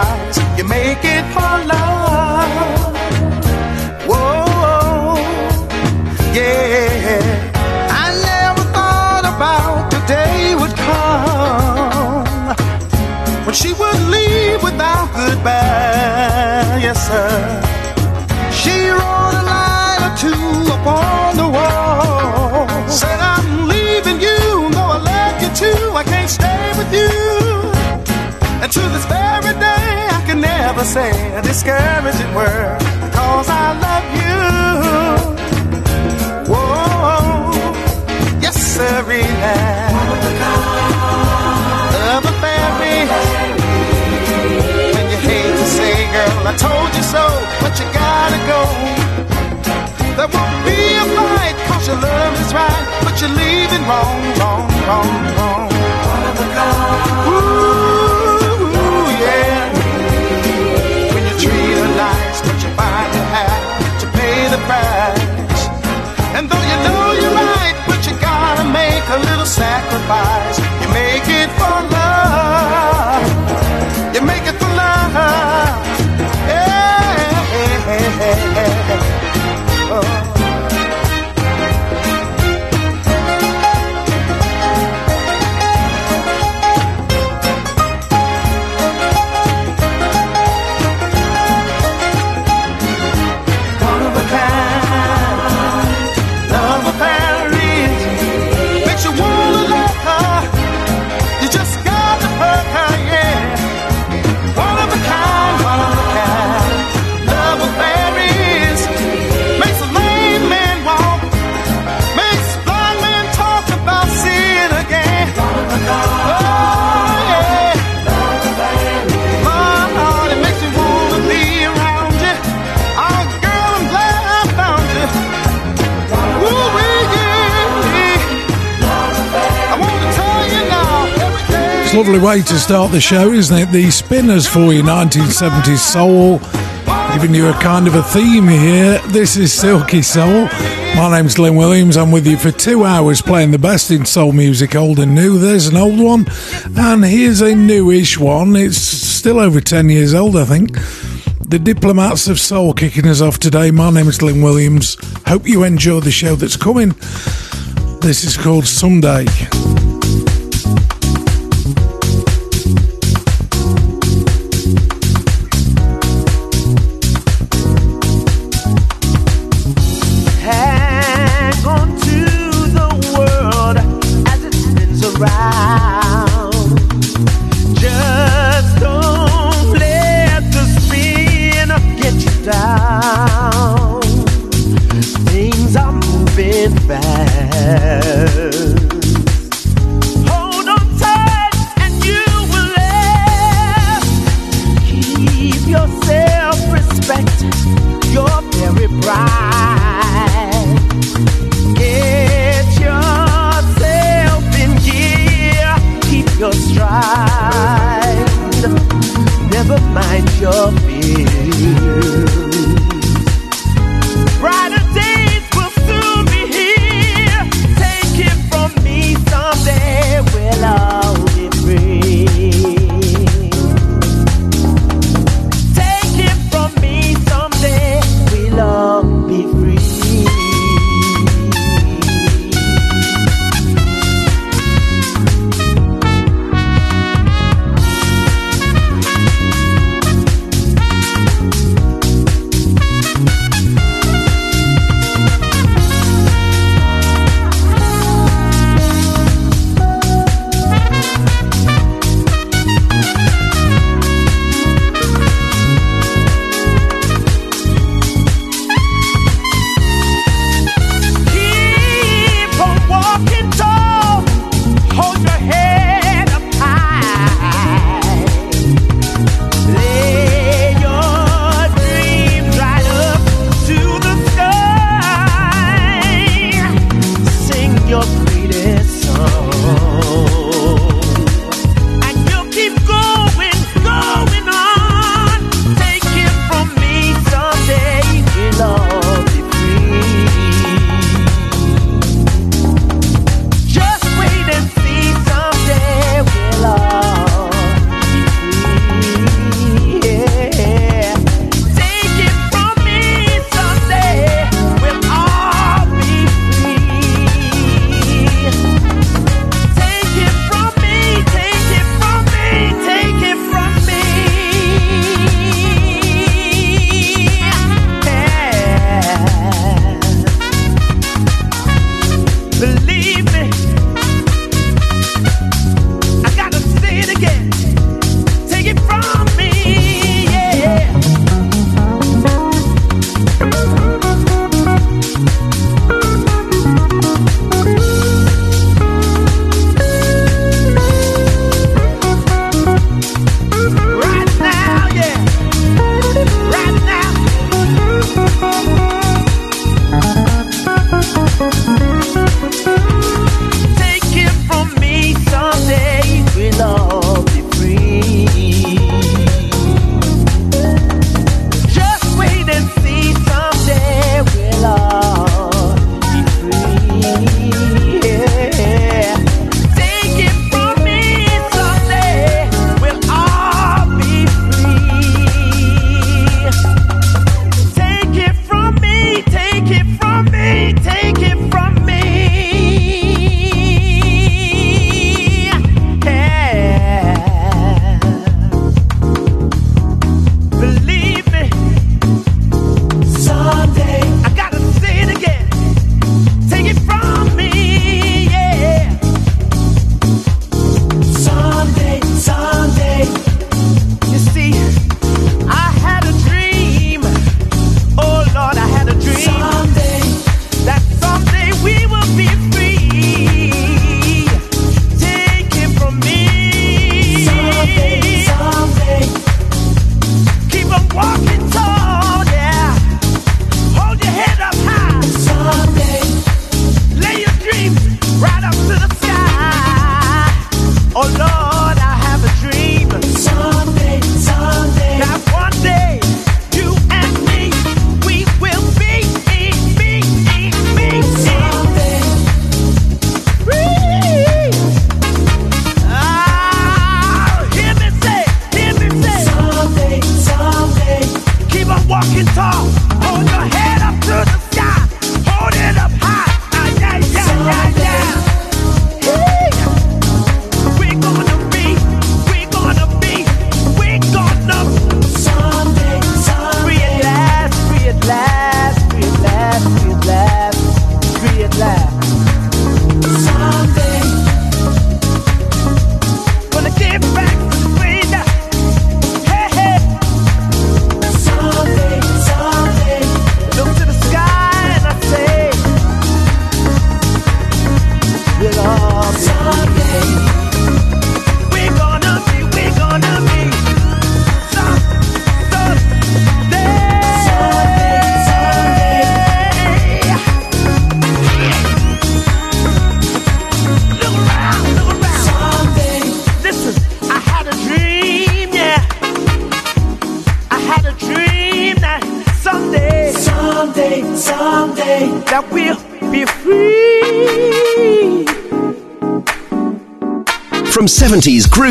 Sacrifice, you make it for never say a discouraging word because I love you. Serena. Love a fairy. And you hate to say, girl, I told you so, but you gotta go. There won't be a fight, cause your love is right, but you're leaving wrong, wrong, wrong, wrong. Ooh, pay. And though you know you're right, but you gotta make a little sacrifice. You make it for love. Lovely way to start the show, isn't it? The Spinners for you, 1970s soul, giving you a kind of a theme here. This is Silky Soul. My name's Glyn Williams. I'm with you for two hours playing the best in soul music, old and new. There's an old one, and here's a newish one. It's still over 10 years old, I think. The Diplomats of Soul kicking us off today. My name is Glyn Williams. Hope you enjoy the show that's coming. This is called Someday.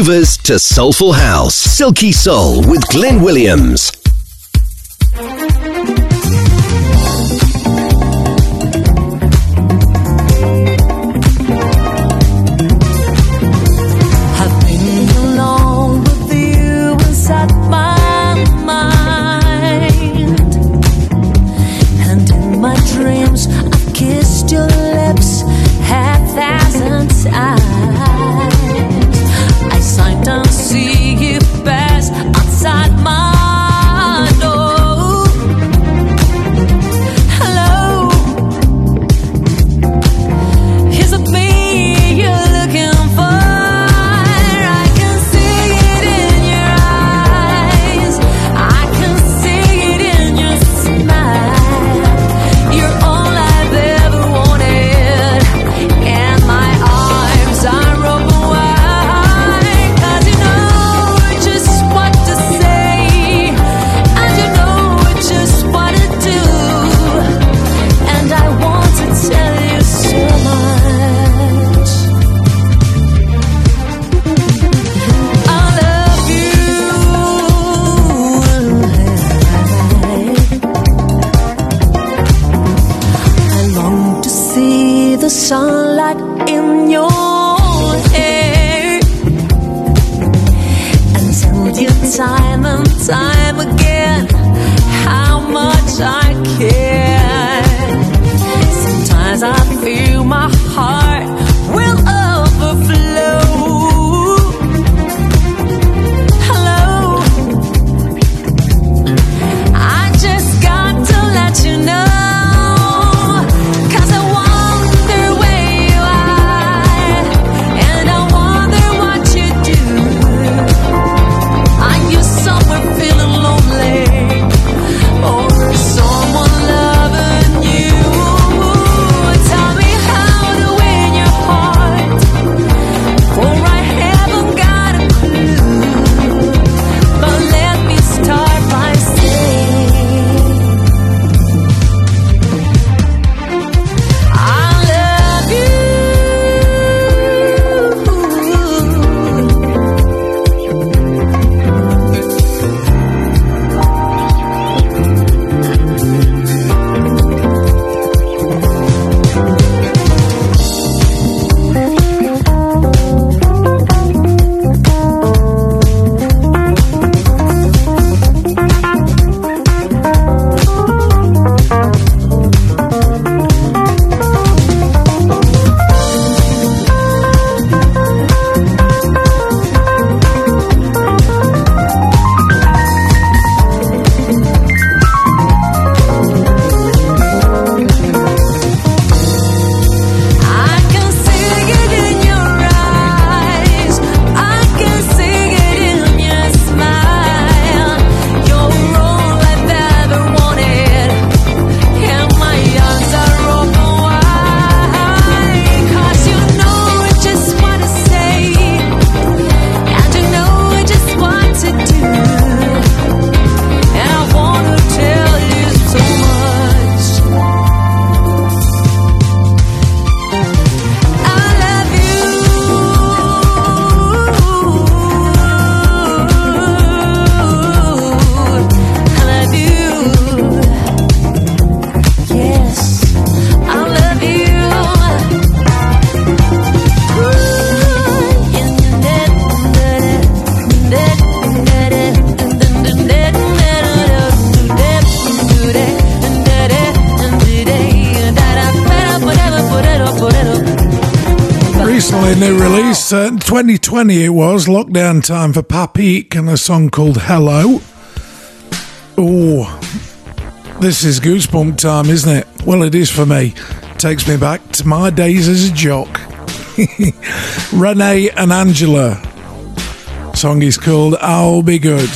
70s to soulful house. Silky Soul with Glyn Williams. I care. 2020 it was, lockdown time for Papik and a song called Hello. Oh, this is goosebump time, isn't it? Well, it is for me. Takes me back to my days as a jock. René and Angela. Song is called I'll Be Good.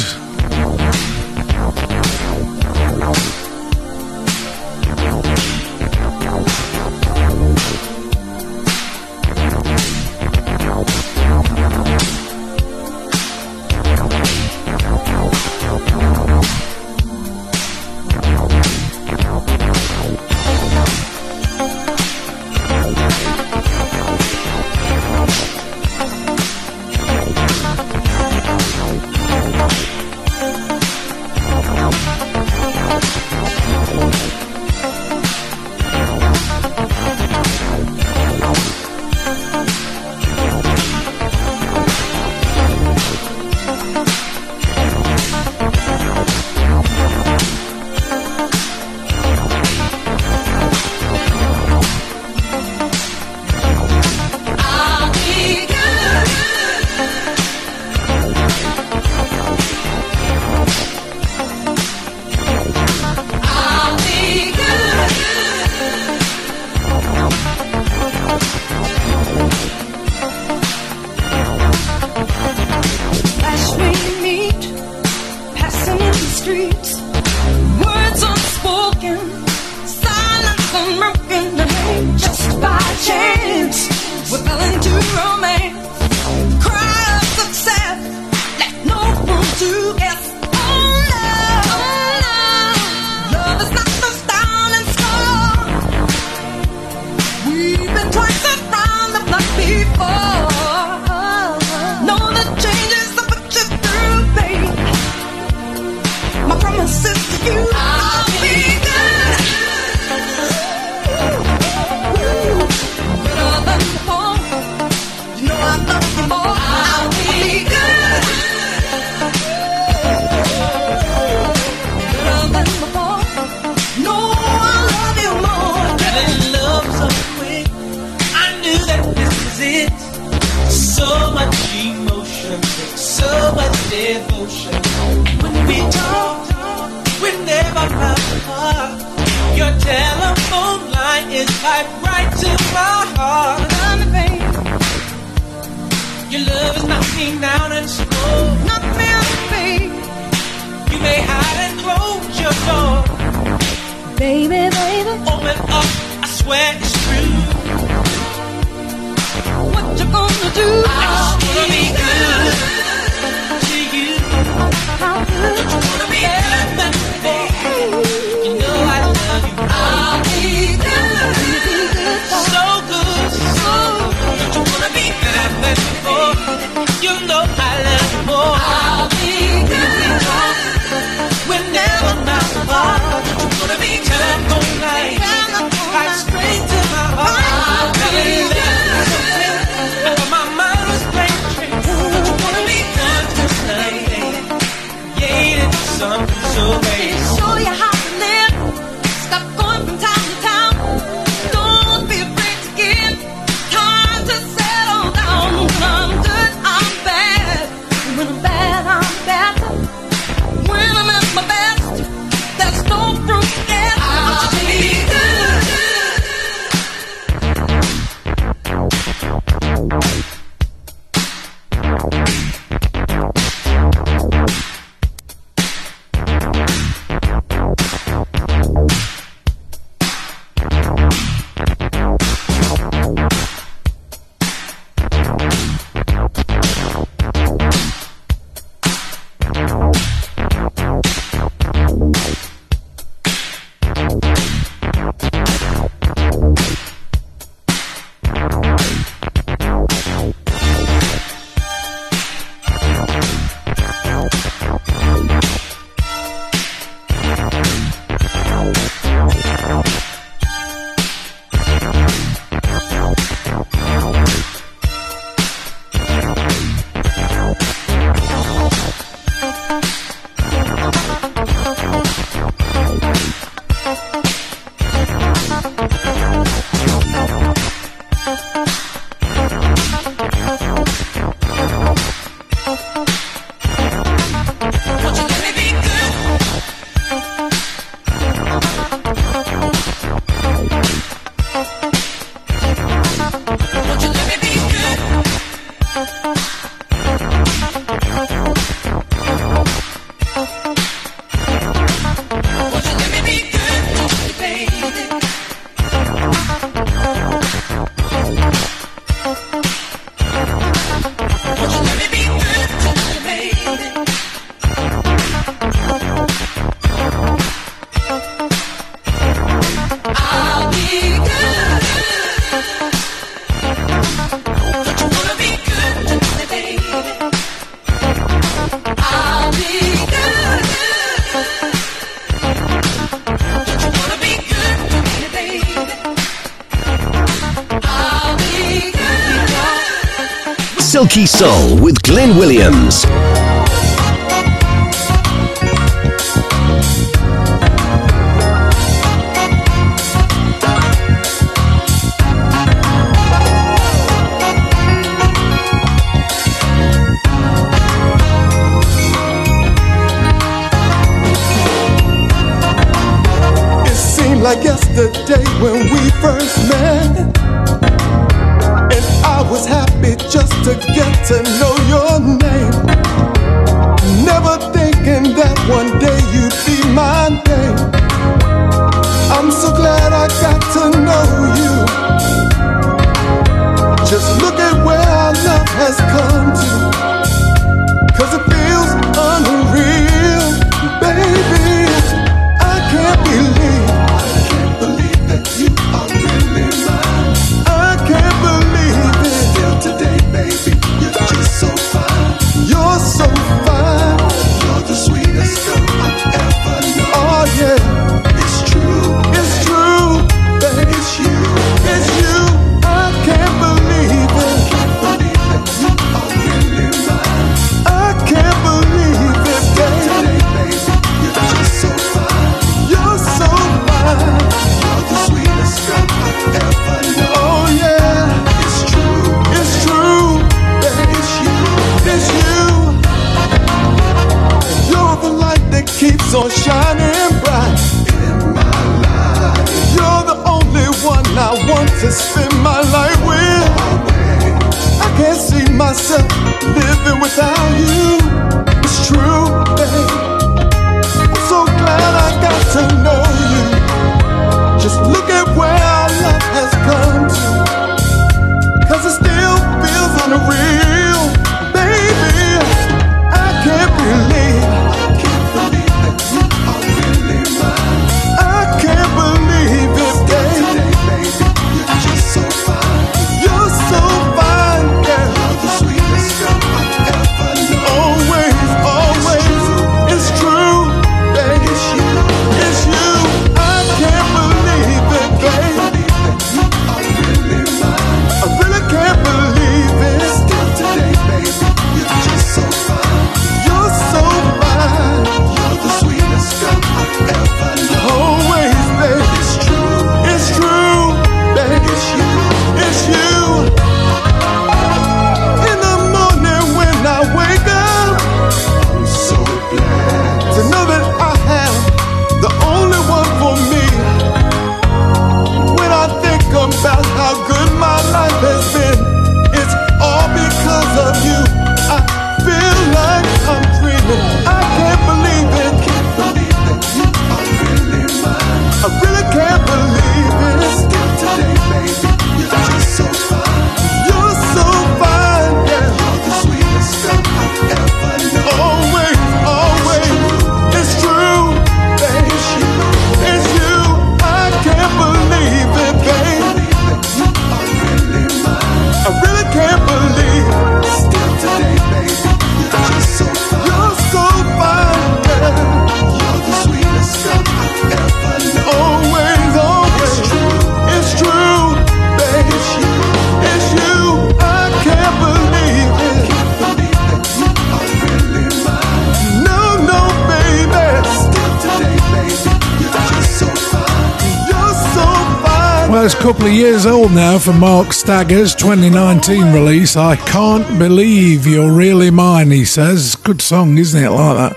couple of years old now for Mark Stagger's 2019 release. I can't believe you're really mine, he says. Good song, isn't it? Like that.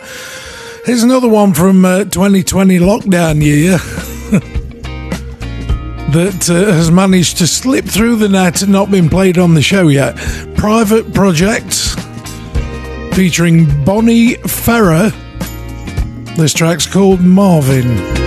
Here's another one from uh, 2020 lockdown year that uh, has managed to slip through the net and not been played on the show yet. Private Project featuring Bonnie Ferrer. This track's called Marvin.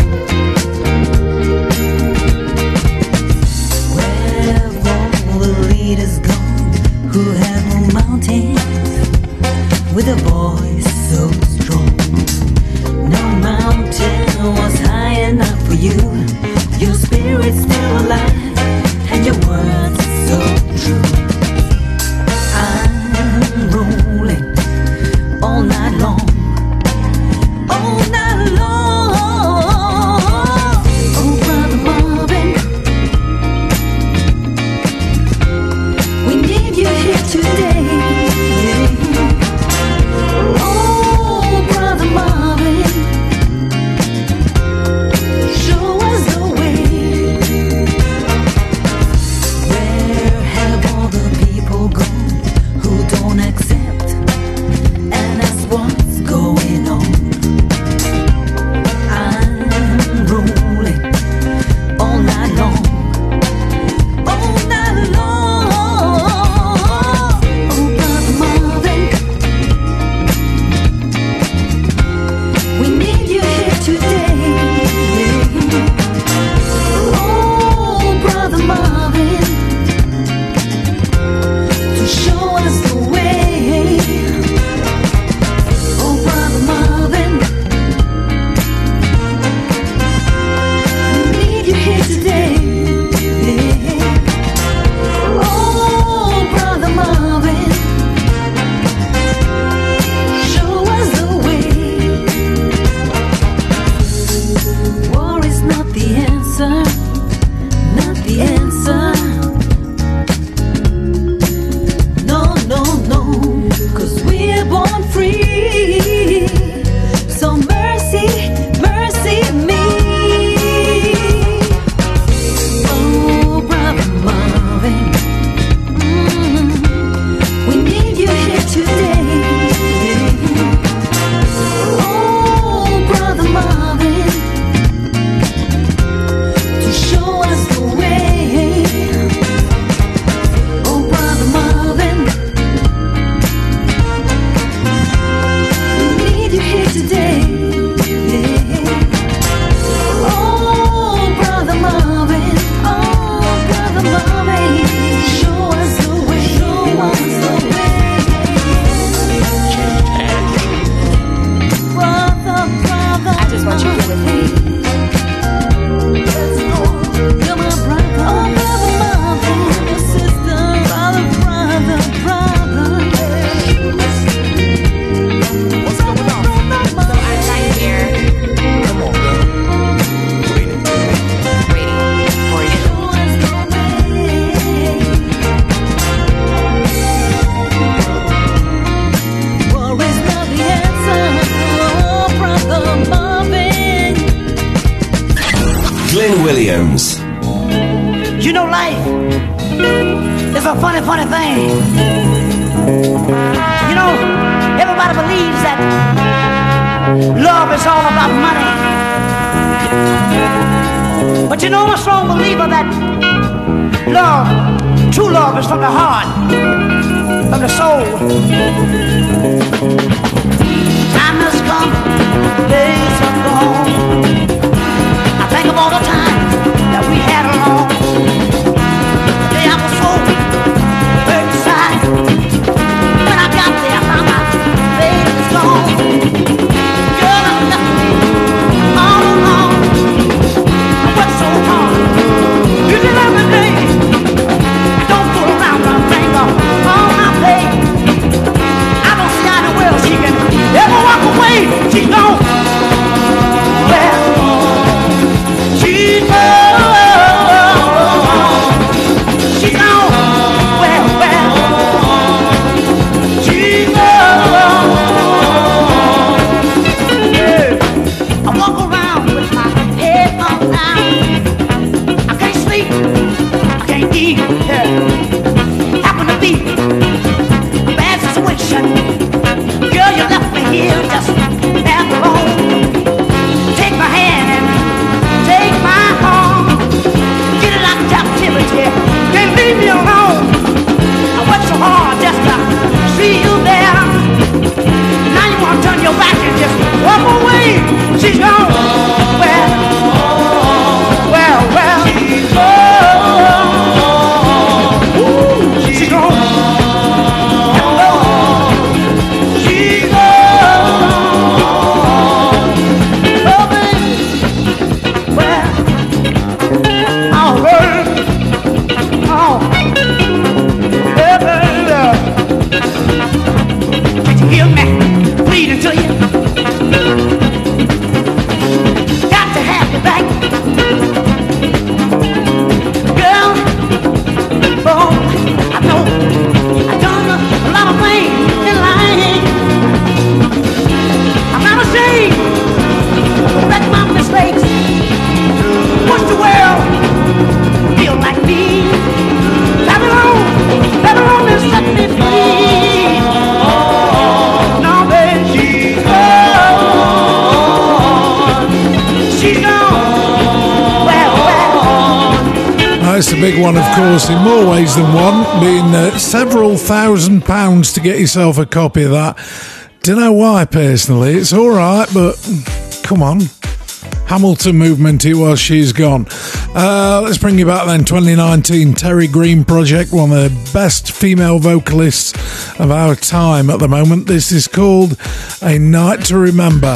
big one, of course, in more ways than one, being uh, several thousand pounds to get yourself a copy of that. Don't know why, personally. It's all right, but come on. Hamilton movement, it was, she's gone. Uh, let's bring you back then, 2019, Terry Green Project, one of the best female vocalists of our time at the moment. This is called A Night to Remember.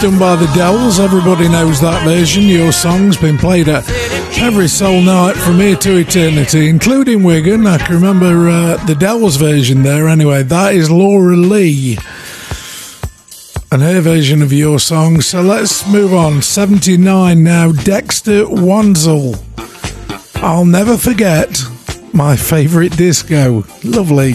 done by the Dells. Everybody knows that version. Your song's been played at every soul night from here to eternity, including Wigan. I can remember uh, the Dells version there. Anyway, that is Laura Lee and her version of your song. So let's move on. 79 now, Dexter Wansel. I'll never forget my favourite disco. Lovely.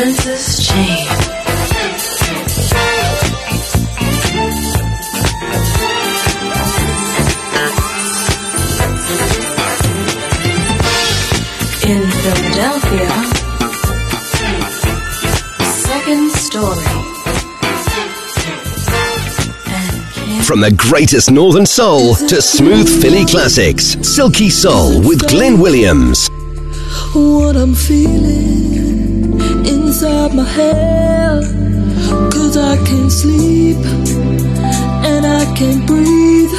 Chain. In Philadelphia, second story. From the greatest northern soul to smooth Philly classics, Silky Soul with Glyn Williams. what I'm feeling inside my head. Cause I can't sleep and I can't breathe.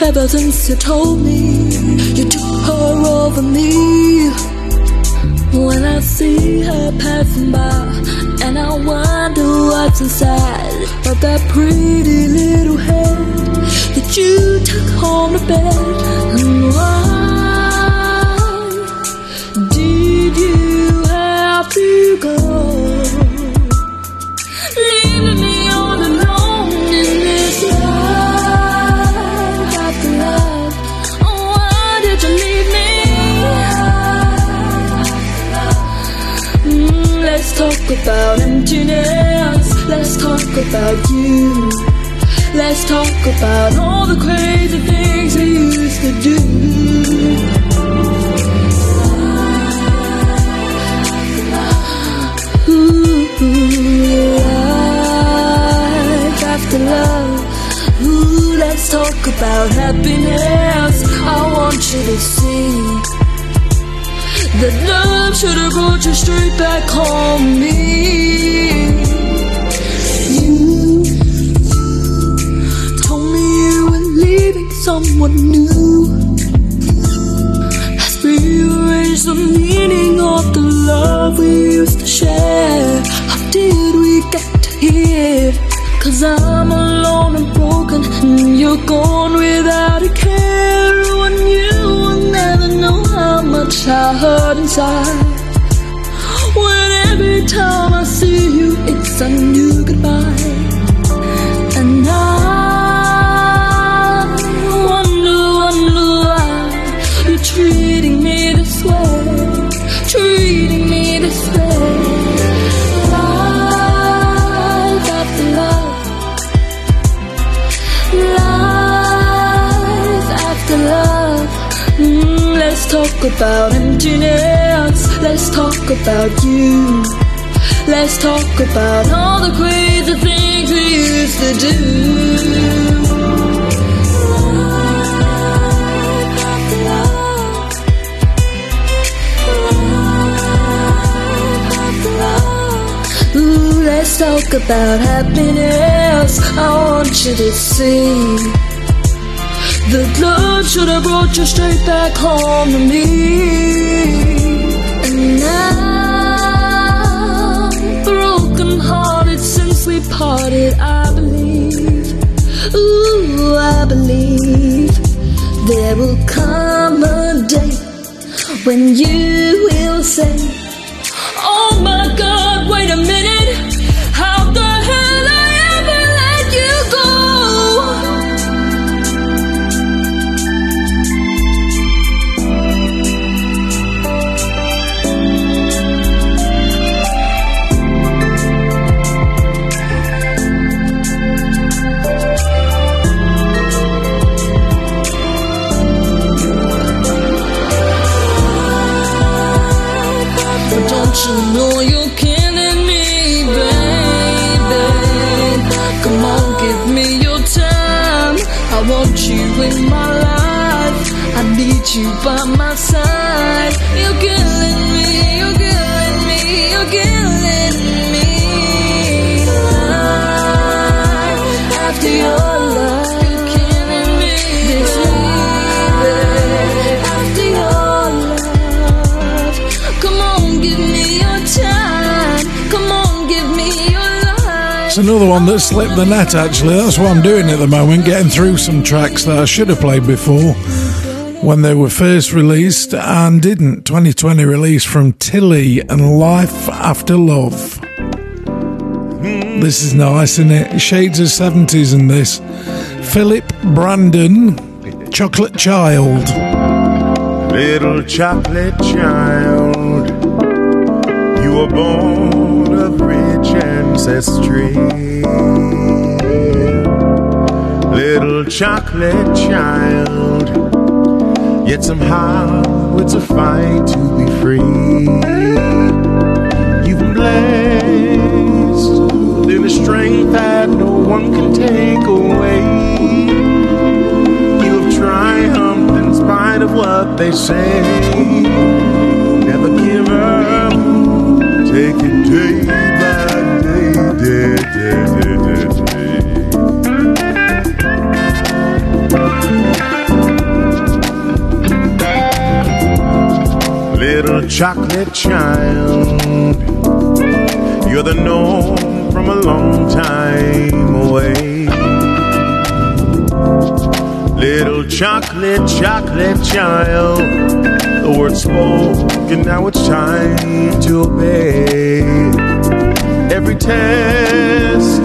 Ever since you told me you took her over me. When I see her passing by, and I wonder what's inside of that pretty little head that you took home to bed. And why go? Leaving me all alone in this after life. Why did you leave me? Mm, let's talk about emptiness. Let's talk about you. Let's talk about all the crazy things we used to do. After love. Ooh, let's talk about happiness. I want you to see that love should have brought you straight back home. Me, you told me you were leaving someone new. Rearranged the meaning of the love we used to share. Cause I'm alone and broken, and you're gone without a care. And you will never know how much I hurt inside. When every time I see you, it's a new goodbye. Talk about emptiness. Let's talk about you. Let's talk about all the crazy things we used to do. Ooh, let's talk about happiness. I want you to see. The love should have brought you straight back home to me. And now, broken hearted since we parted, I believe. Ooh, I believe there will come a day when you will say, another one that slipped the net, actually. That's what I'm doing at the moment, getting through some tracks that I should have played before when they were first released and didn't. 2020 release from Tilly and Life After Love. This is nice, isn't it? Shades of 70s in this. Philip Brandon, Chocolate Child. Little chocolate child, you were born ancestry. Little chocolate child, yet somehow it's a fight to be free. You've been blessed with a strength that no one can take away. You have triumphed in spite of what they say. Never give up. Take it day chocolate child, you're the norm from a long time away. Little chocolate, chocolate child. The word spoken, now it's time to obey. Every test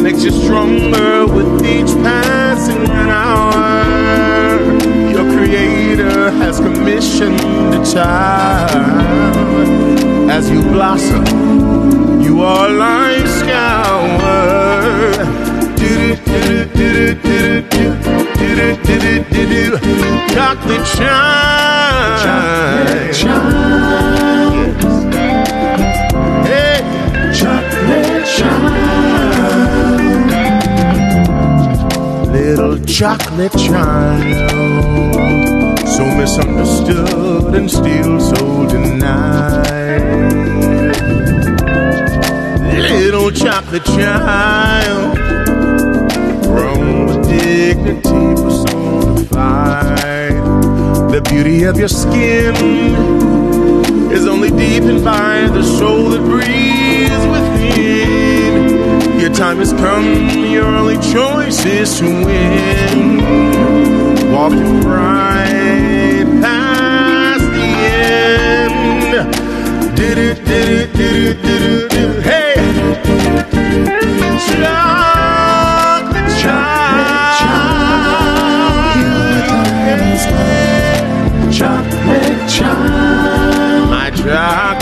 makes you stronger with each passing hour. Creator has commissioned a child. As you blossom, you are life's flower. Chocolate shine. Chocolate shine. Hey. Chocolate shine. Little chocolate child so misunderstood and still so denied. Little chocolate child, grown with dignity personified. The beauty of your skin is only deepened by the soul that breathes within. Your time has come, your only choice is to win walked right past the end. Did it, did it, did it, did it, did it. Hey, chocolate child, you're Chocolate my.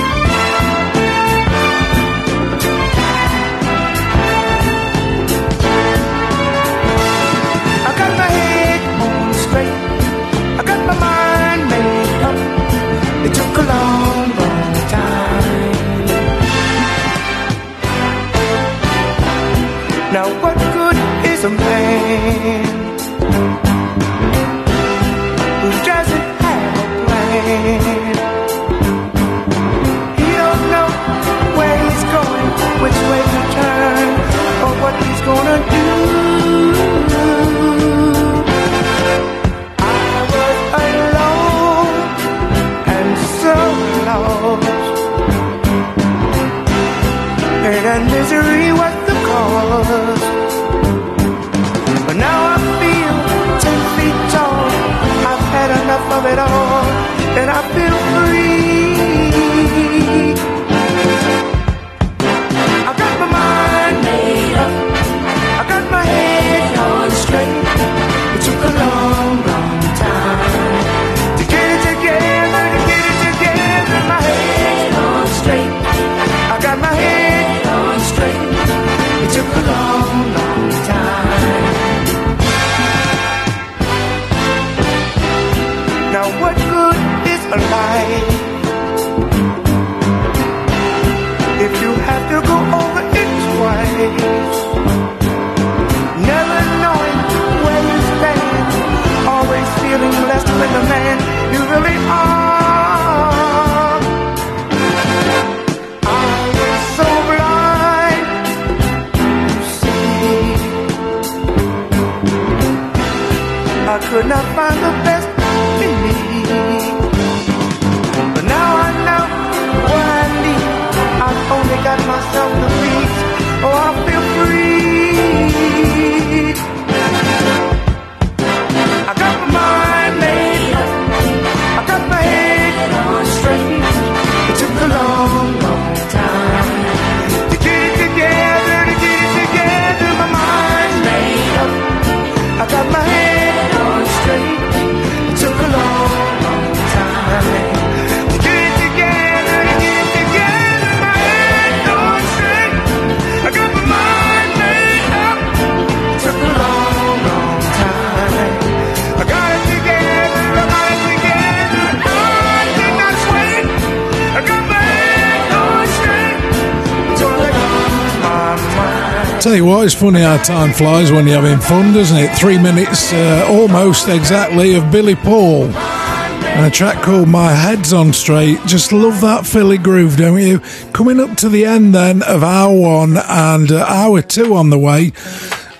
Tell you what, it's funny how time flies when you're having fun, doesn't it? Three minutes uh, almost exactly of Billy Paul and a track called My Head's On Straight. Just love that Philly groove, don't you? Coming up to the end then of hour one and uh, hour two on the way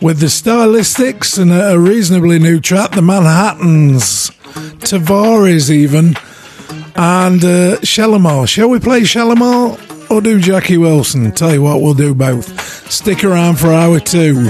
with the Stylistics and a reasonably new track, the Manhattans, Tavares even, and uh, Shalamar. Shall we play Shalamar or do Jackie Wilson? Tell you what, we'll do both. Stick around for hour two.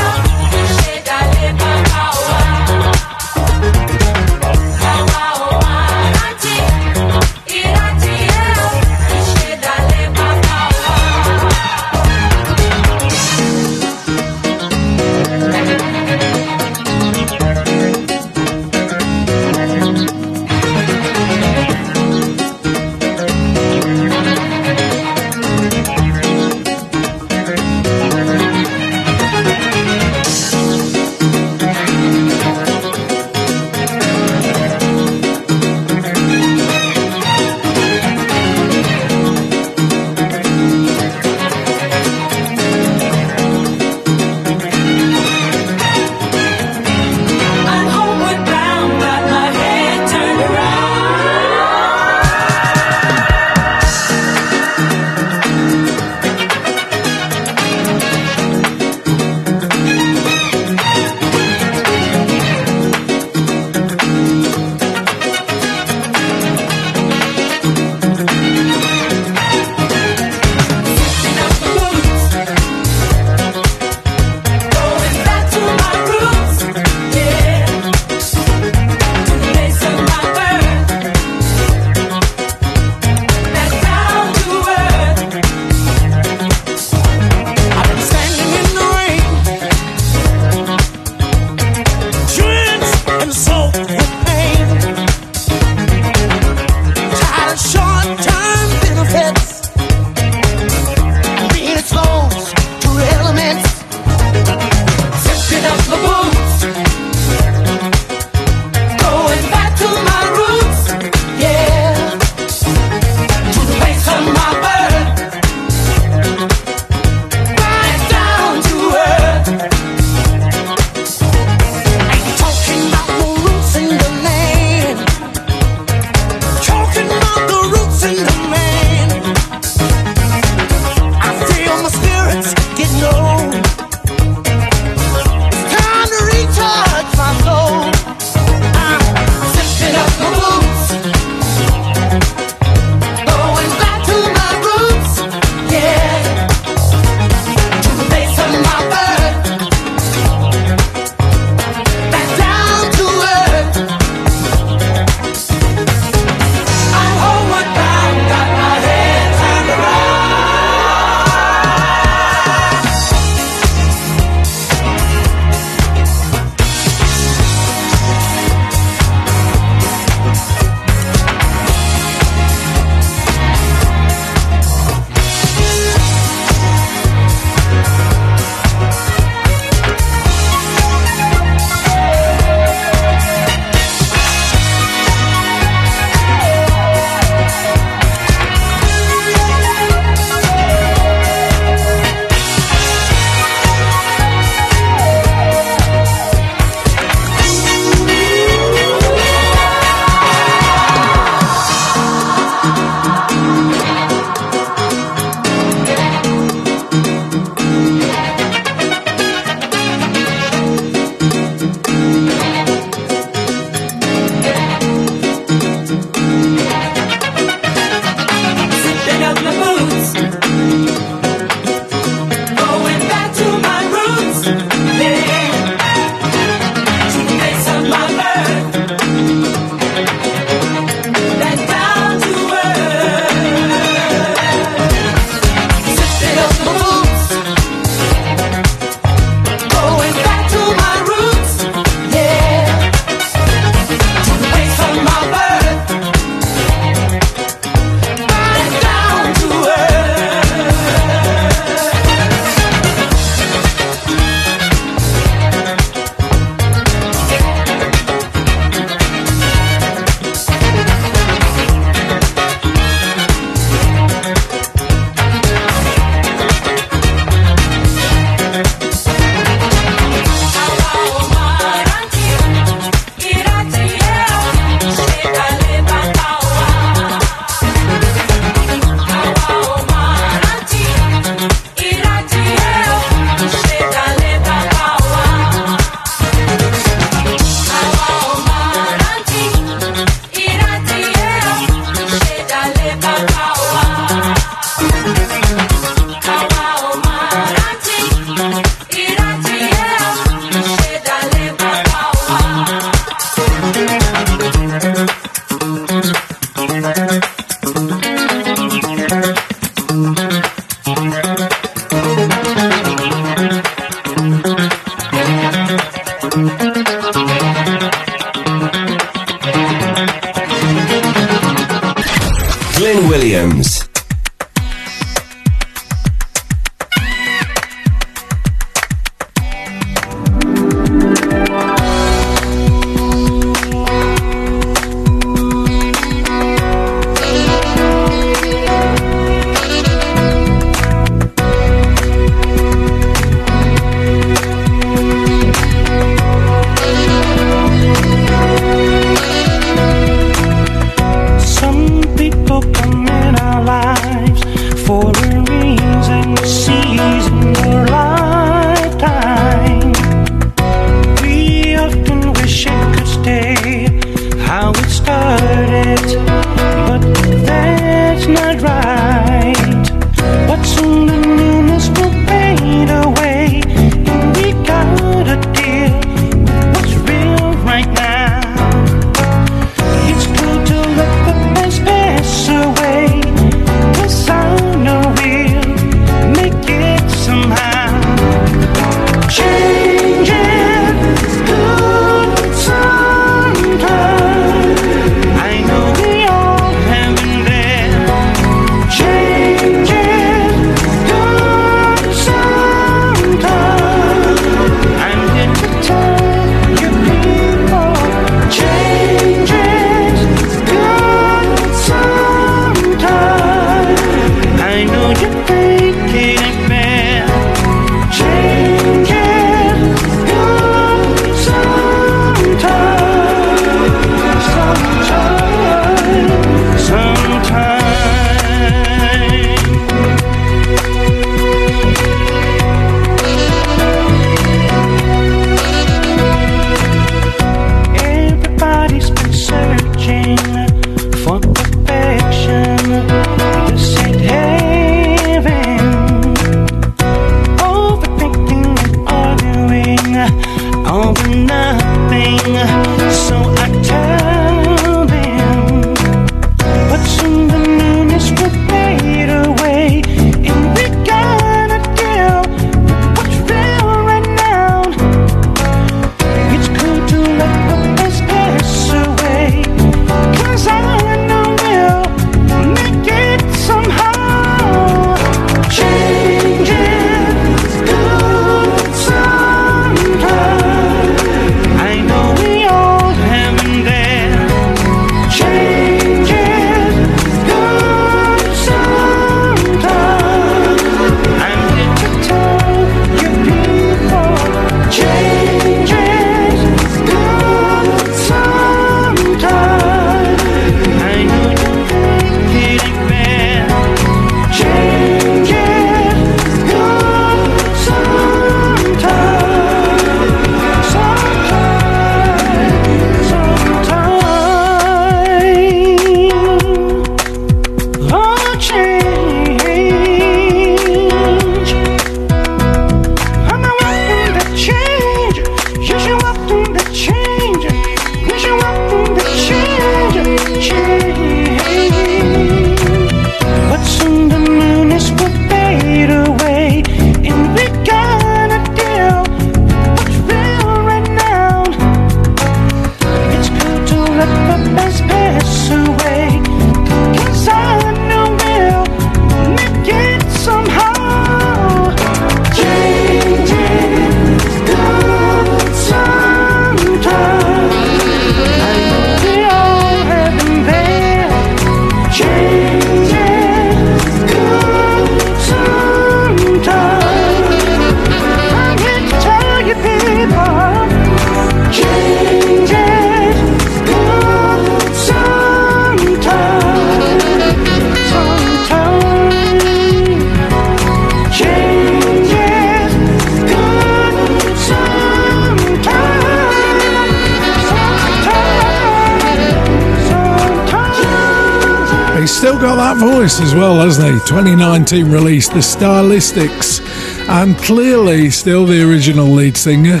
Got that voice as well, hasn't he? 2019 release, The Stylistics, and clearly still the original lead singer.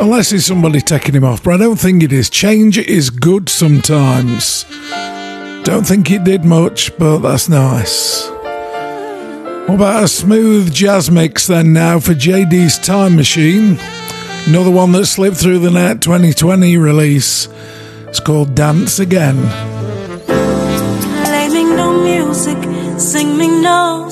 Unless it's somebody taking him off, but I don't think it is. Change is good sometimes. Don't think it did much, but that's nice. What about a smooth jazz mix then now for JD's Time Machine? Another one that slipped through the net 2020 release. It's called Dance Again. Music, sing me no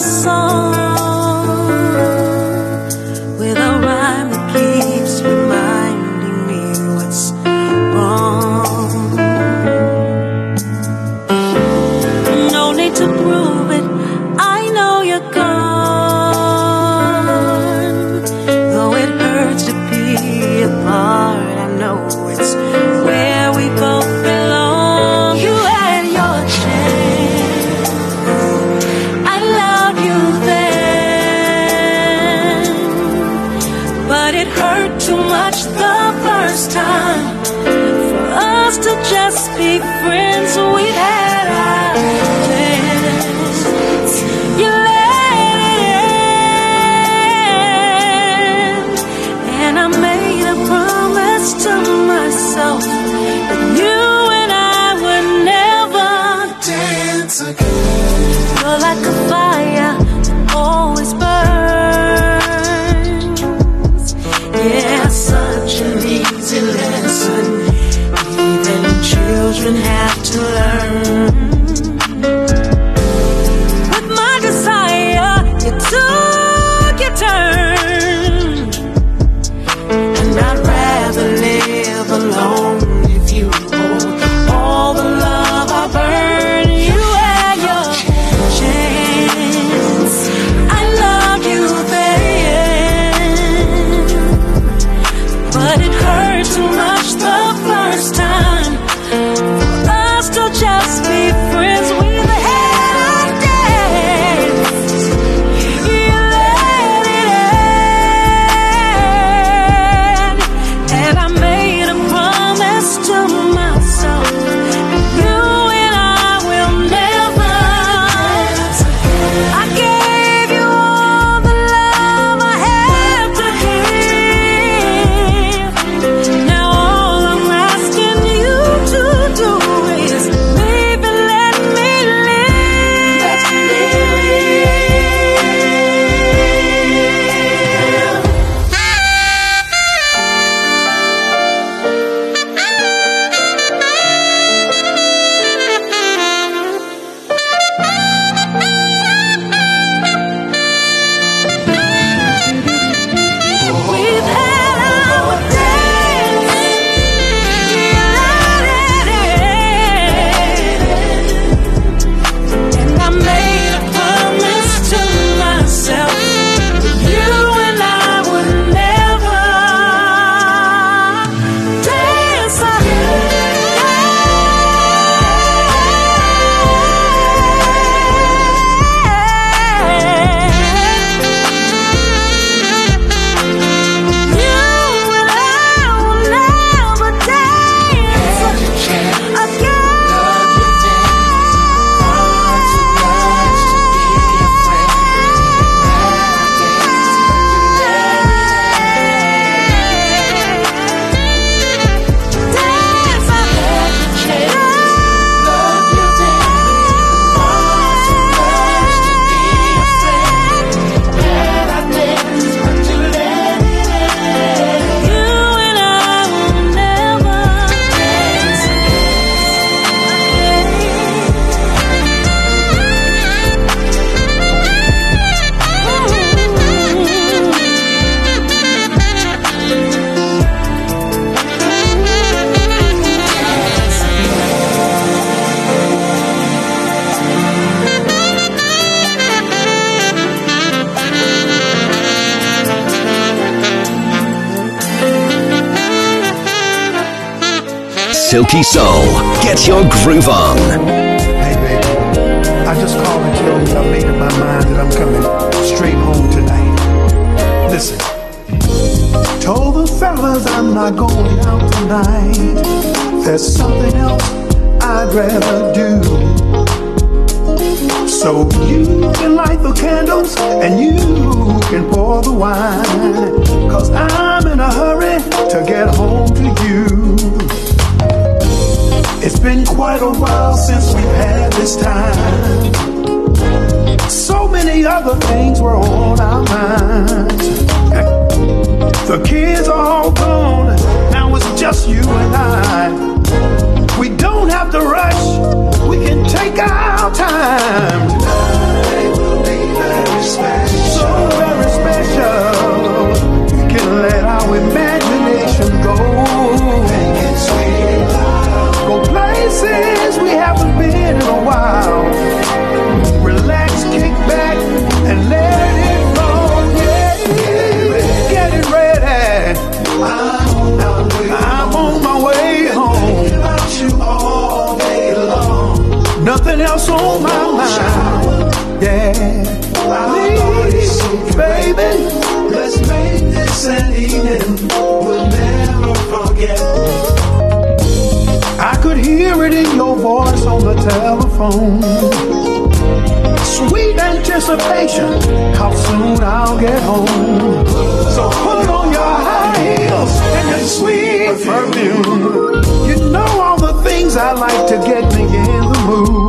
Silky Soul. Get your groove on. Hey, baby. I just called and tell you I made up my mind that I'm coming straight home tonight. Listen. Told the fellas I'm not going out tonight. There's something else I'd rather do. So you can light the candles and you can pour the wine. Cause I'm in a hurry to get home to you. It's been quite a while since we've had this time. So many other things were on our minds. The kids are all gone, now it's just you and I. We don't have to rush, we can take our time. Tonight will be very special. So very special. We can let our imagination on my mind. Yeah. Please, baby. Let's make this an evening we'll never forget. I could hear it in your voice on the telephone. Sweet anticipation, how soon I'll get home. So put on your high heels and your sweet perfume. You know all the things I like to get me in the mood.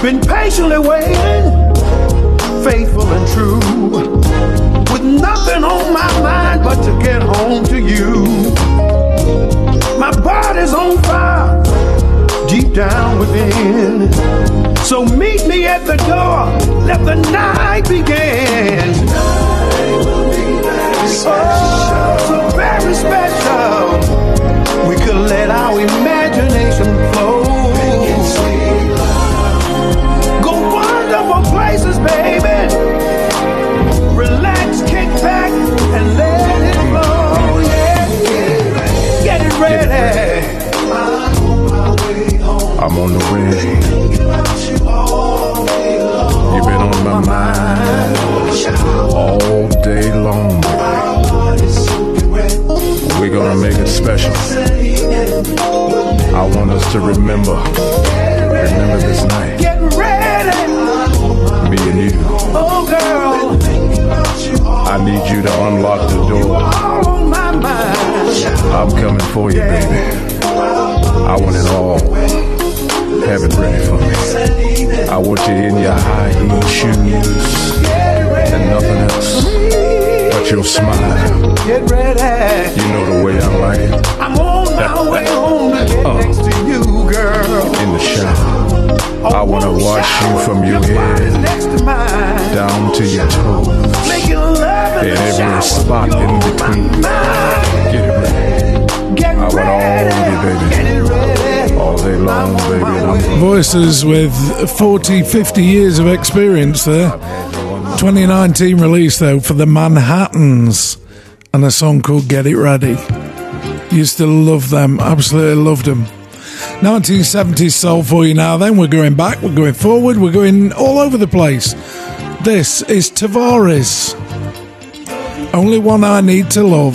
Been patiently waiting, faithful and true. With nothing on my mind but to get home to you. My body's on fire, deep down within. So meet me at the door, let the night begin. Oh, so very special. We could let our imagination flow. I'm on the way. You've been on my mind all day long. We're gonna make it special. I want us to remember, remember this night, me and you. Oh, girl. I need you to unlock the door. All on my mind. I'm coming for you, baby. I want it all. Have it ready for me. I want you in your high heel shoes and nothing else but your smile. Get ready. You know the way I like it. I'm on my way home to get Uh. next to you, girl. In the shower, I wanna wash you from your head to down to your toes Making love in and every spot in between. Get it ready. Get I want all ready. of you, baby. All day long. Voices with 40, 50 years of experience there. 2019 release though for the Manhattans and a song called Get It Ready. Used to love them, absolutely loved them. 1970s soul for you now then. We're going back, we're going forward, we're going all over the place. This is Tavares. Only one I need to love.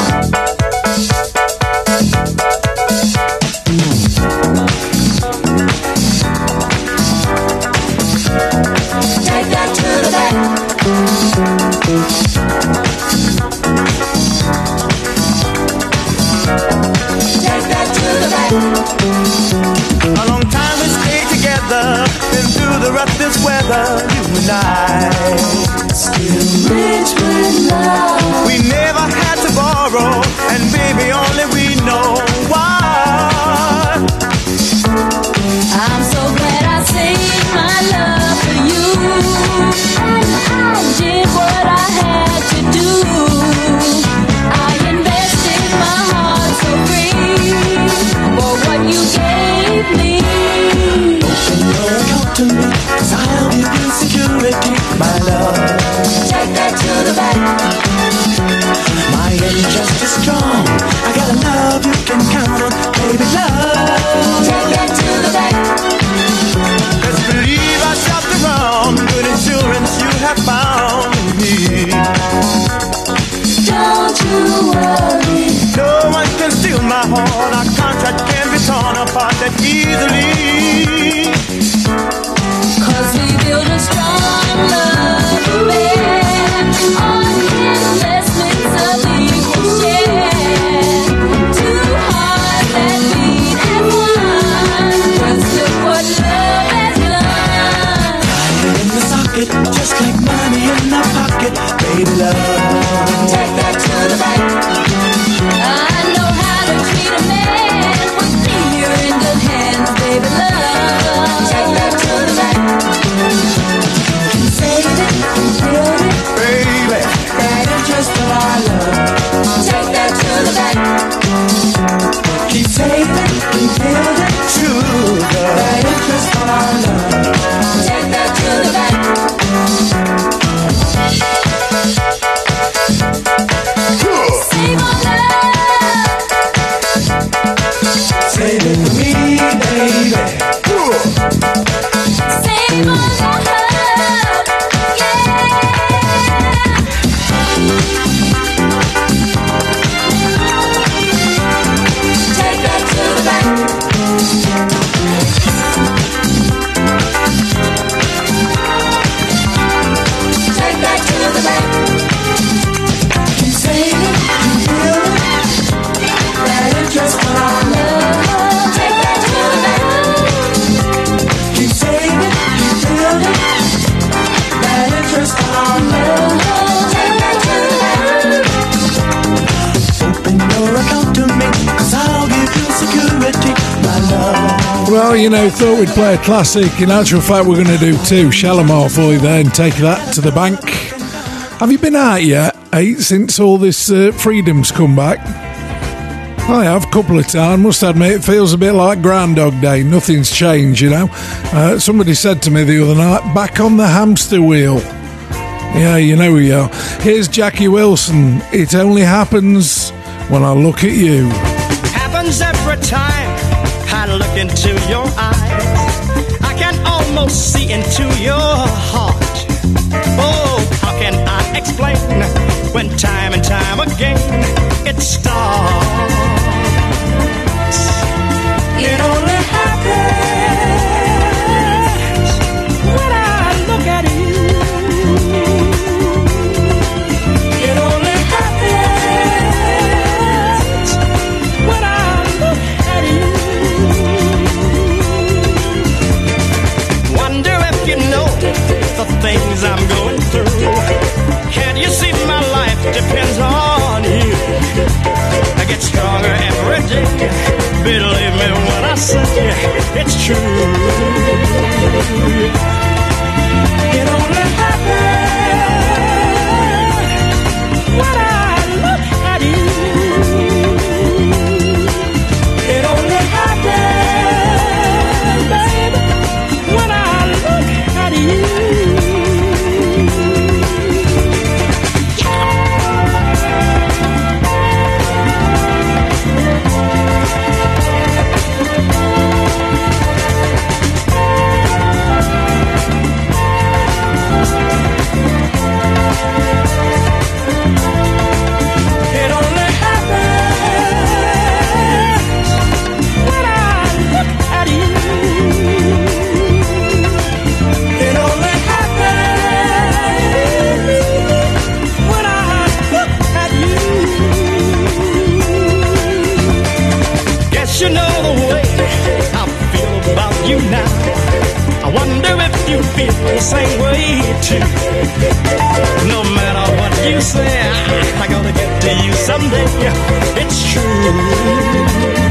you know, thought we'd play a classic. In actual fact, we're going to do two. Shalamar for you then. Take that to the bank. Have you been out yet, Eight since all this uh, freedom's come back? I have, a couple of times. Must admit, it feels a bit like Groundhog Day. Nothing's changed, you know. Uh, somebody said to me the other night, back on the hamster wheel. Yeah, you know we are. Here's Jackie Wilson. It only happens when I look at you. Happens every time I look into your eyes, I can almost see into your heart. Oh, how can I explain when time and time again it starts? It all depends on you. I get stronger every day. Believe me when I say it's true. It only happens. Feel the same way too. No matter what you say, I, I gotta get to you someday. It's true.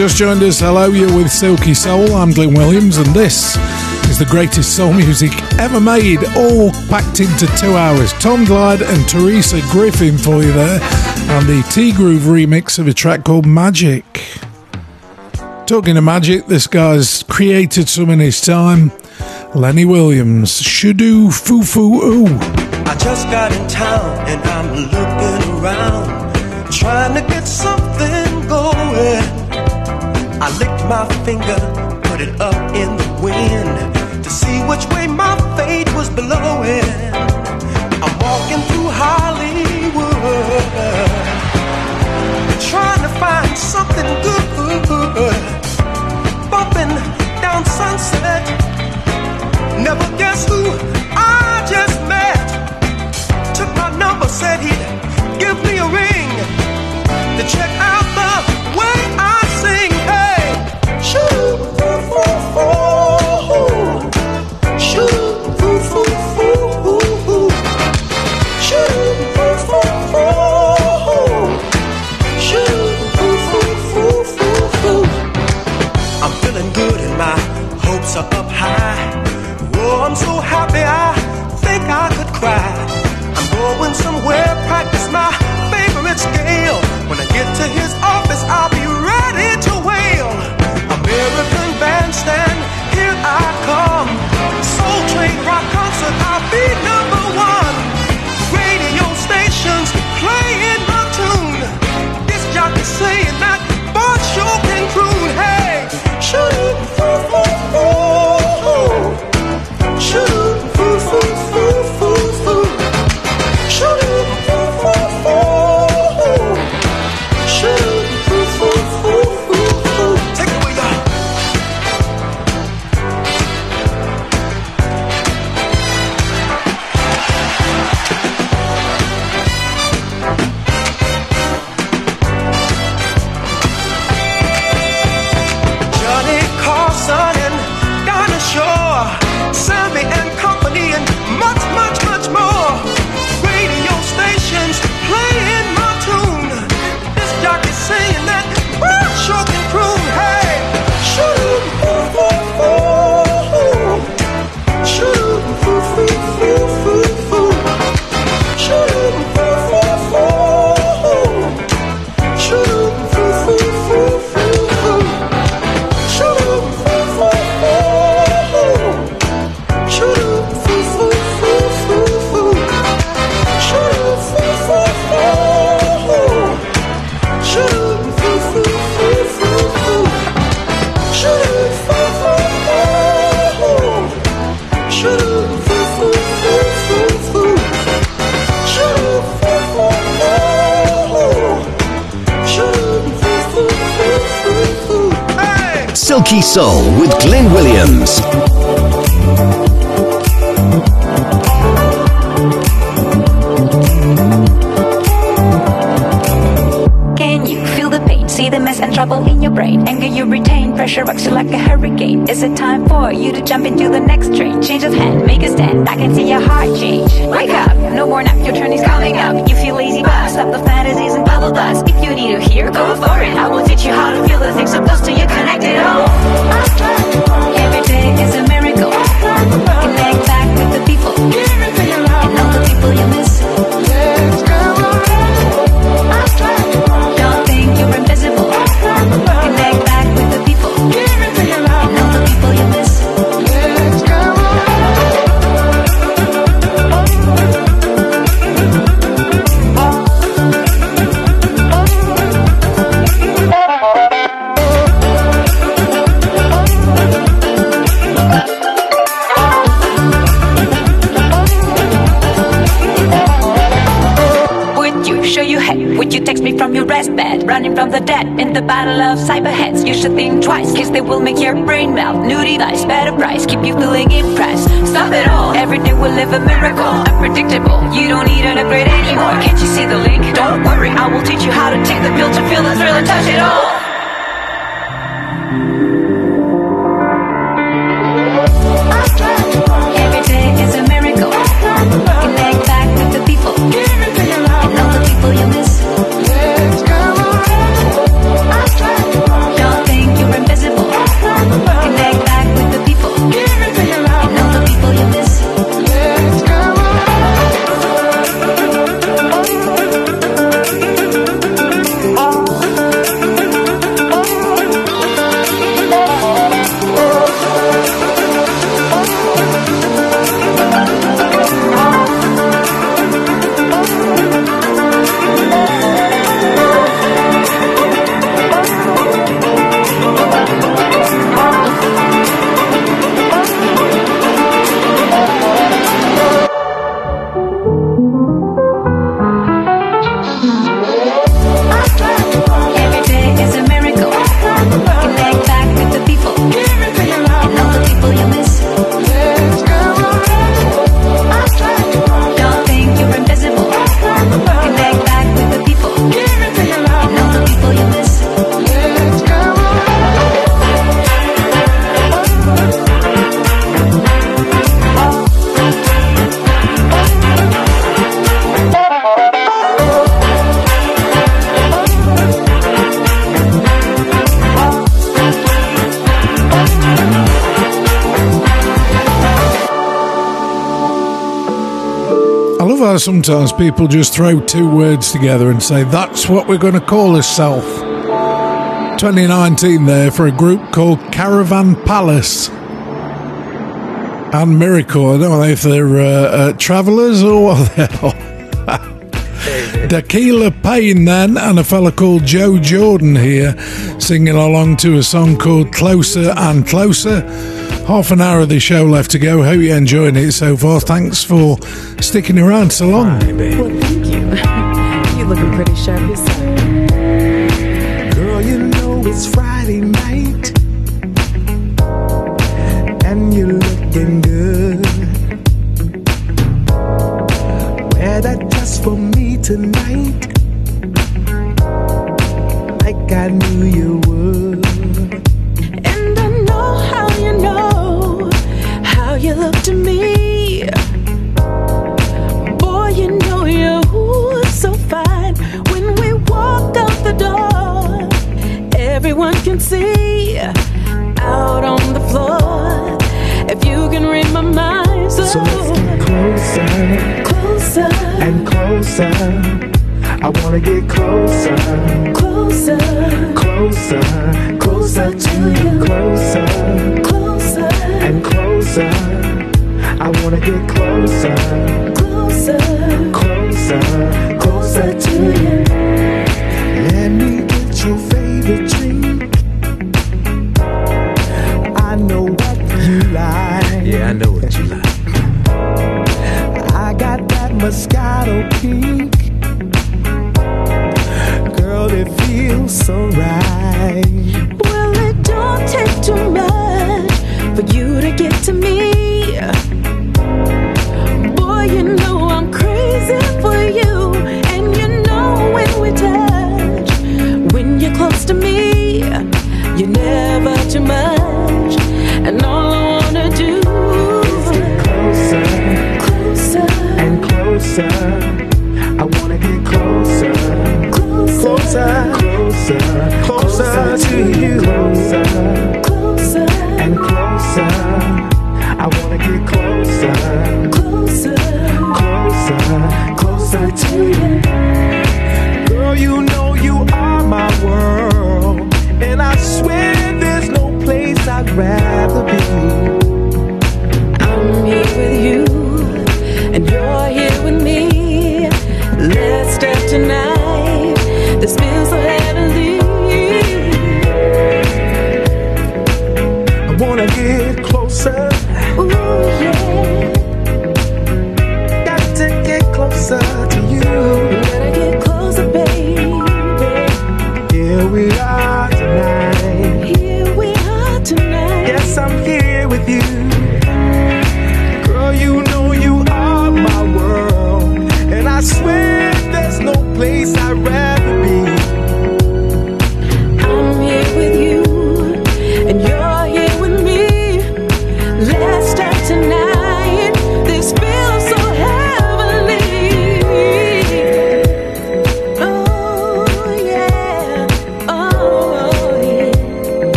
Just joined us, hello, you're with Silky Soul. I'm Glyn Williams, and this is the greatest soul music ever made, all packed into two hours. Tom Glide and Teresa Griffin for you there, and the T Groove remix of a track called Magic. Talking of magic, this guy's created some in his time. Lenny Williams, Shoo Doo Fu Fu Ooh. I just got in town and I'm looking around, trying to get something going. I licked my finger, put it up in the wind to see which way my fate was blowing. I'm walking through Hollywood, trying to find something good, bumping down Sunset. Never guess who I just met. Took my number, said he'd give me a ring to check out the cry. I'm going somewhere, practice my favorite scale. When I get to his office, I'll be Silky Soul with Glyn Williams. Pressure rocks you like a hurricane. Is it time for you to jump into the next train? Change of hand, make a stand. I can see your heart change. Wake up, no more nap, your turn is coming up. You feel lazy, but stop the fantasies and bubble dust. If you need to hear, go for it. I will teach you how to feel the things so close to you, connected oh, all. Every day is a miracle. Connect the battle of cyberheads. You should think twice, cause they will make your brain melt. New device, better price, keep you feeling impressed. Stop it all, every day we'll live a miracle. Unpredictable, you don't need an upgrade anymore. Can't you see the link? Don't worry, I will teach you how to take the pill to feel the thrill and touch it all. sometimes people just throw two words together and say, that's what we're going to call ourselves. 2019 there for a group called Caravan Palace and Miracle. I don't know if they're uh, uh, travellers or what they are. Dakila Payne then and a fella called Joe Jordan here singing along to a song called Closer and Closer. Half an hour of the show left to go. Hope you're enjoying it so far. Thanks for sticking around so long. Well, thank you. You're looking pretty sharp yourself.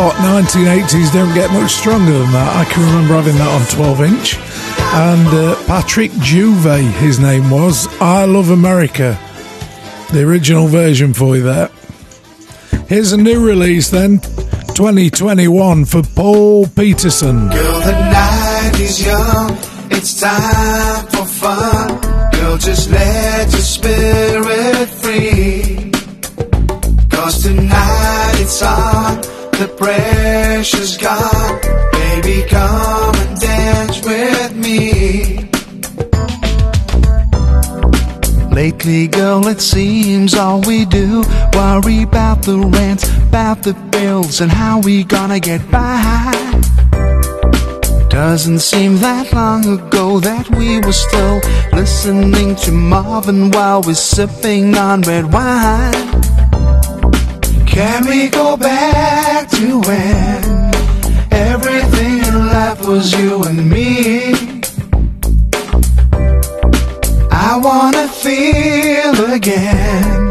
What, 1980s don't get much stronger than that. I can remember having that on 12 inch. And uh, Patrick Juvet, his name was. I Love America. The original version for you there. Here's a new release then 2021 for Paul Peterson. Girl, the night is young. It's time for fun. Girl, just let your spirit free. Cause tonight it's on. The pressure's gone. Baby, come and dance with me. Lately, girl, it seems all we do worry about the rent, about the bills, and how we gonna get by. Doesn't seem that long ago that we were still listening to Marvin while we're sipping on red wine. Can we go back to when everything in life was you and me? I wanna feel again.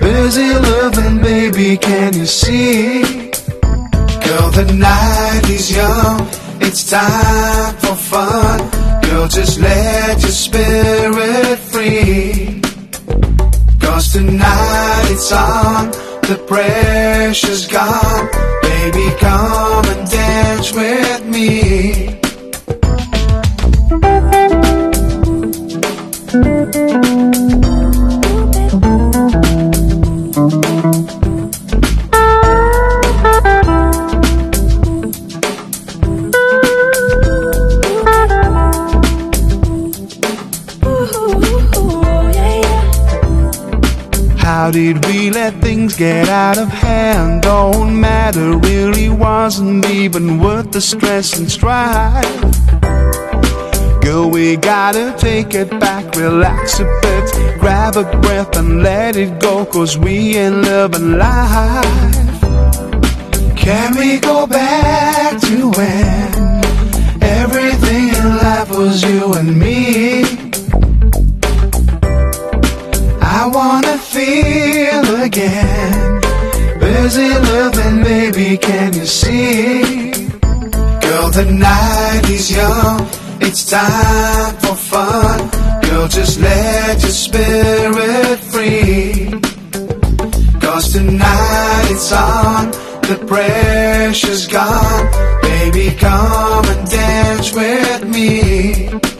Busy loving, baby, can you see? Girl, the night is young. It's time for fun. Girl, just let your spirit free. Cause tonight it's on the pressure's gone. Baby, come and dance with me. How did we let things get out of hand. Don't matter, really wasn't even worth the stress and strife. Girl, we gotta take it back, relax a bit, grab a breath and let it go, cause we ain't living life. Can we go back to when everything in life was you and me? I wanna feel again. Busy loving, baby, can you see? Girl, the night is young, it's time for fun. Girl, just let your spirit free. Cause tonight it's on, the pressure's gone. Baby, come and dance with me.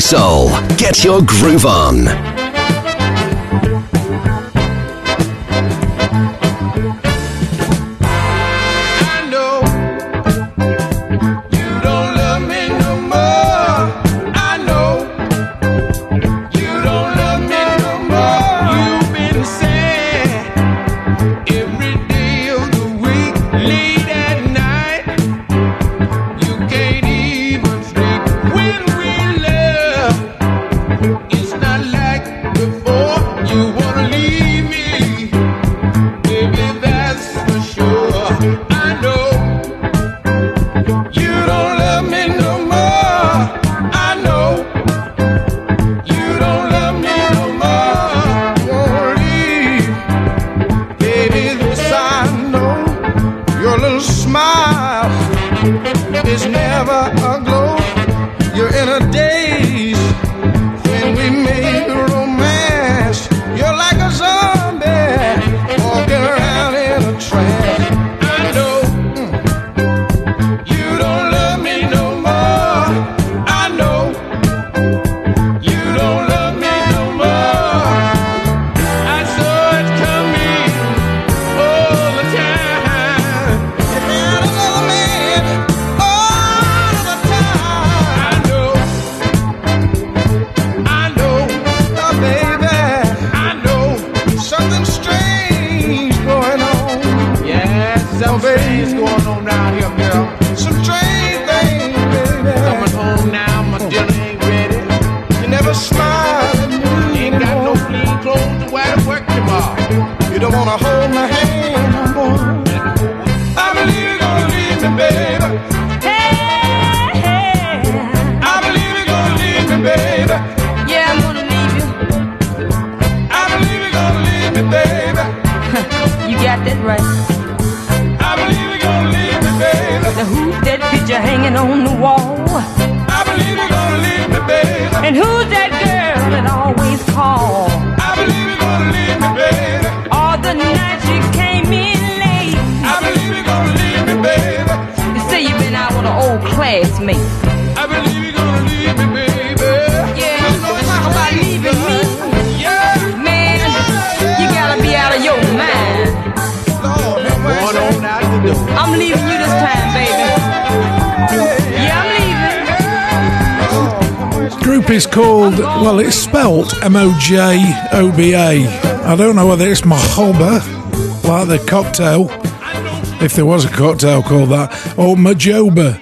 Soul. Get your groove on. M O J O B A. I don't know whether it's Mahoba, like the cocktail, if there was a cocktail called that, or Majoba.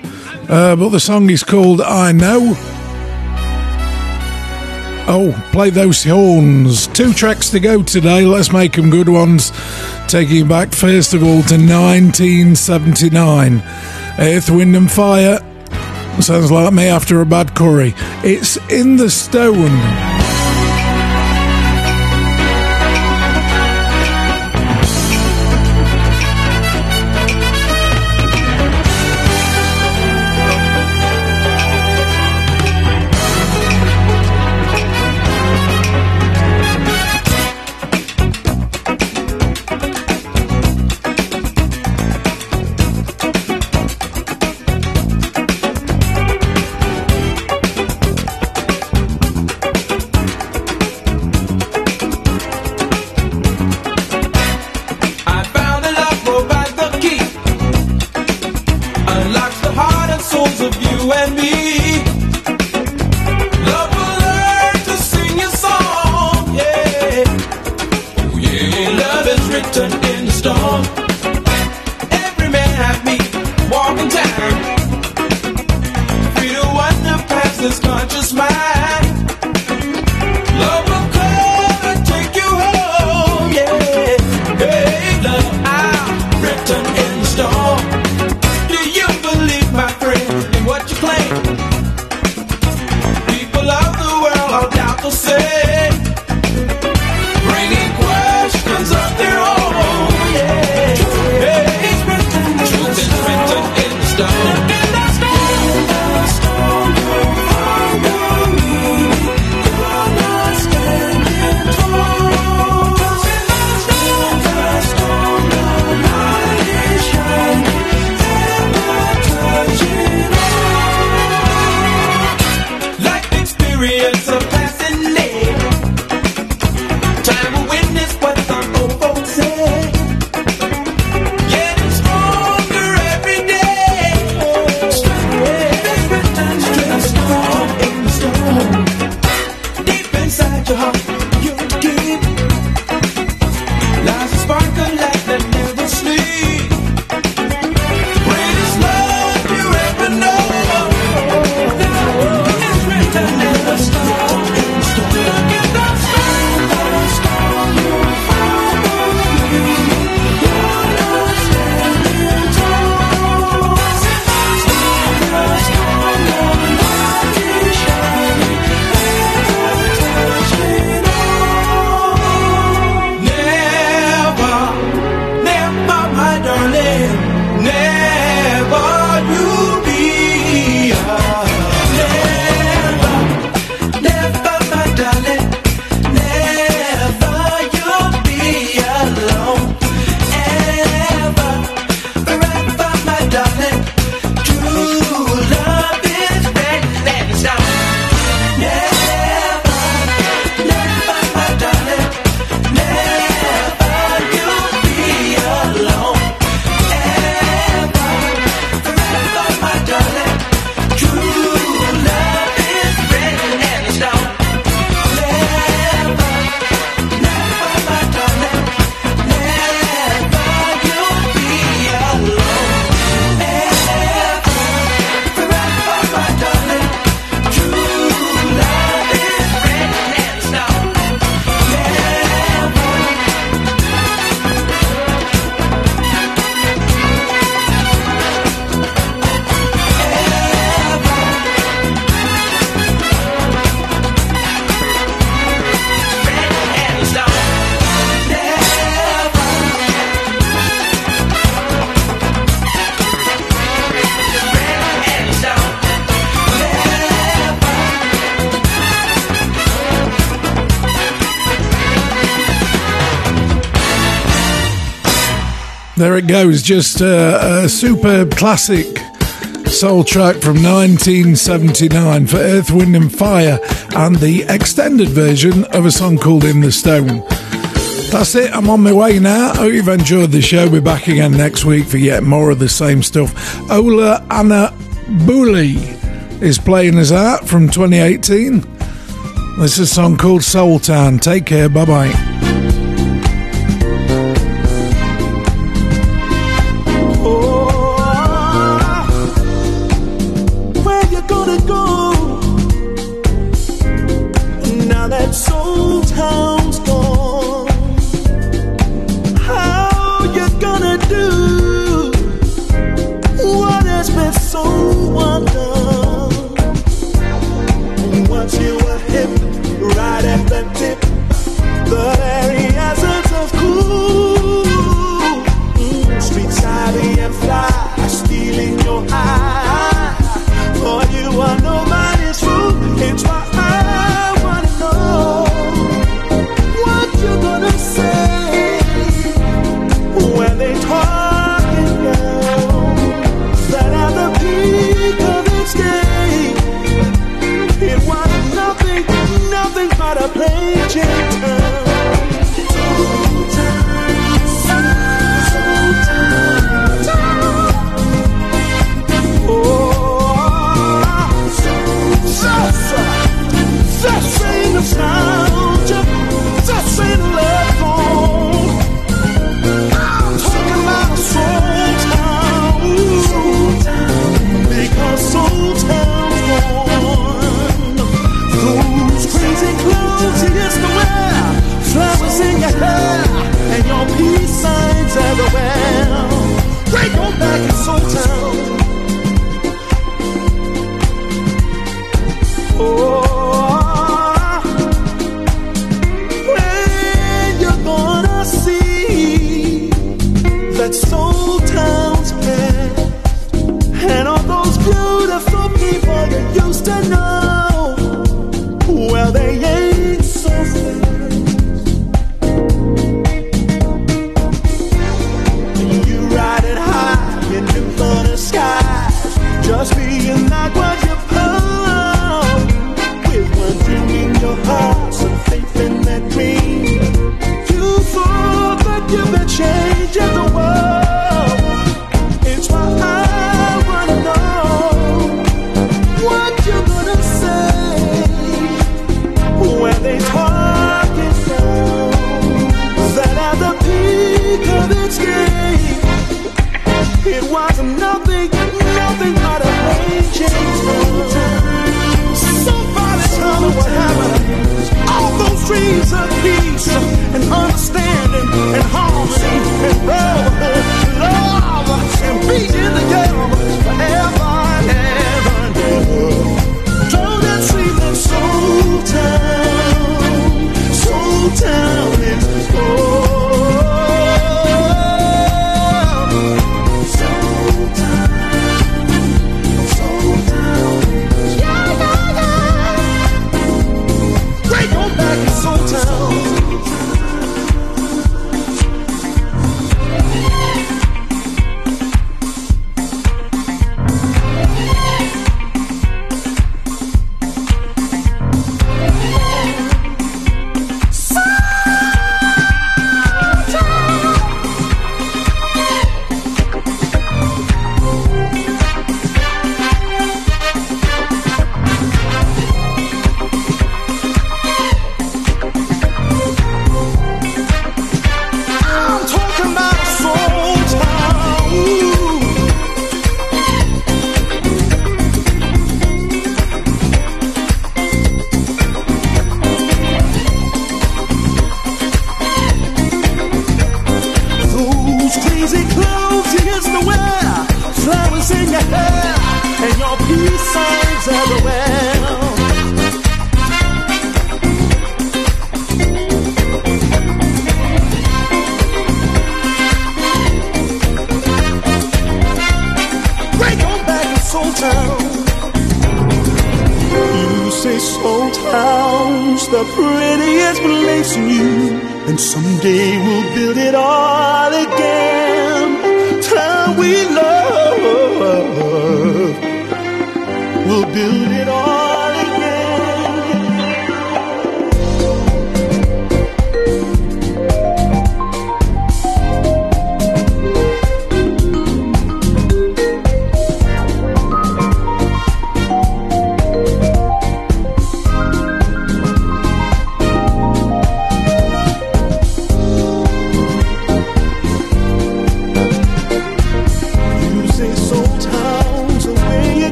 Uh, but the song is called I Know. Oh, play those horns. Two tracks to go today. Let's make them good ones. Taking you back, first of all, to 1979. Earth, Wind and Fire. Sounds like me after a bad curry. It's in the stone. There it goes, just uh, a superb classic soul track from 1979 for Earth, Wind and Fire and the extended version of a song called In the Stone. That's it, I'm on my way now. Hope you've enjoyed the show. Be back again next week for yet more of the same stuff. Ola Anna Booley is playing us out from 2018. This is a song called Soul Town. Take care. Bye bye.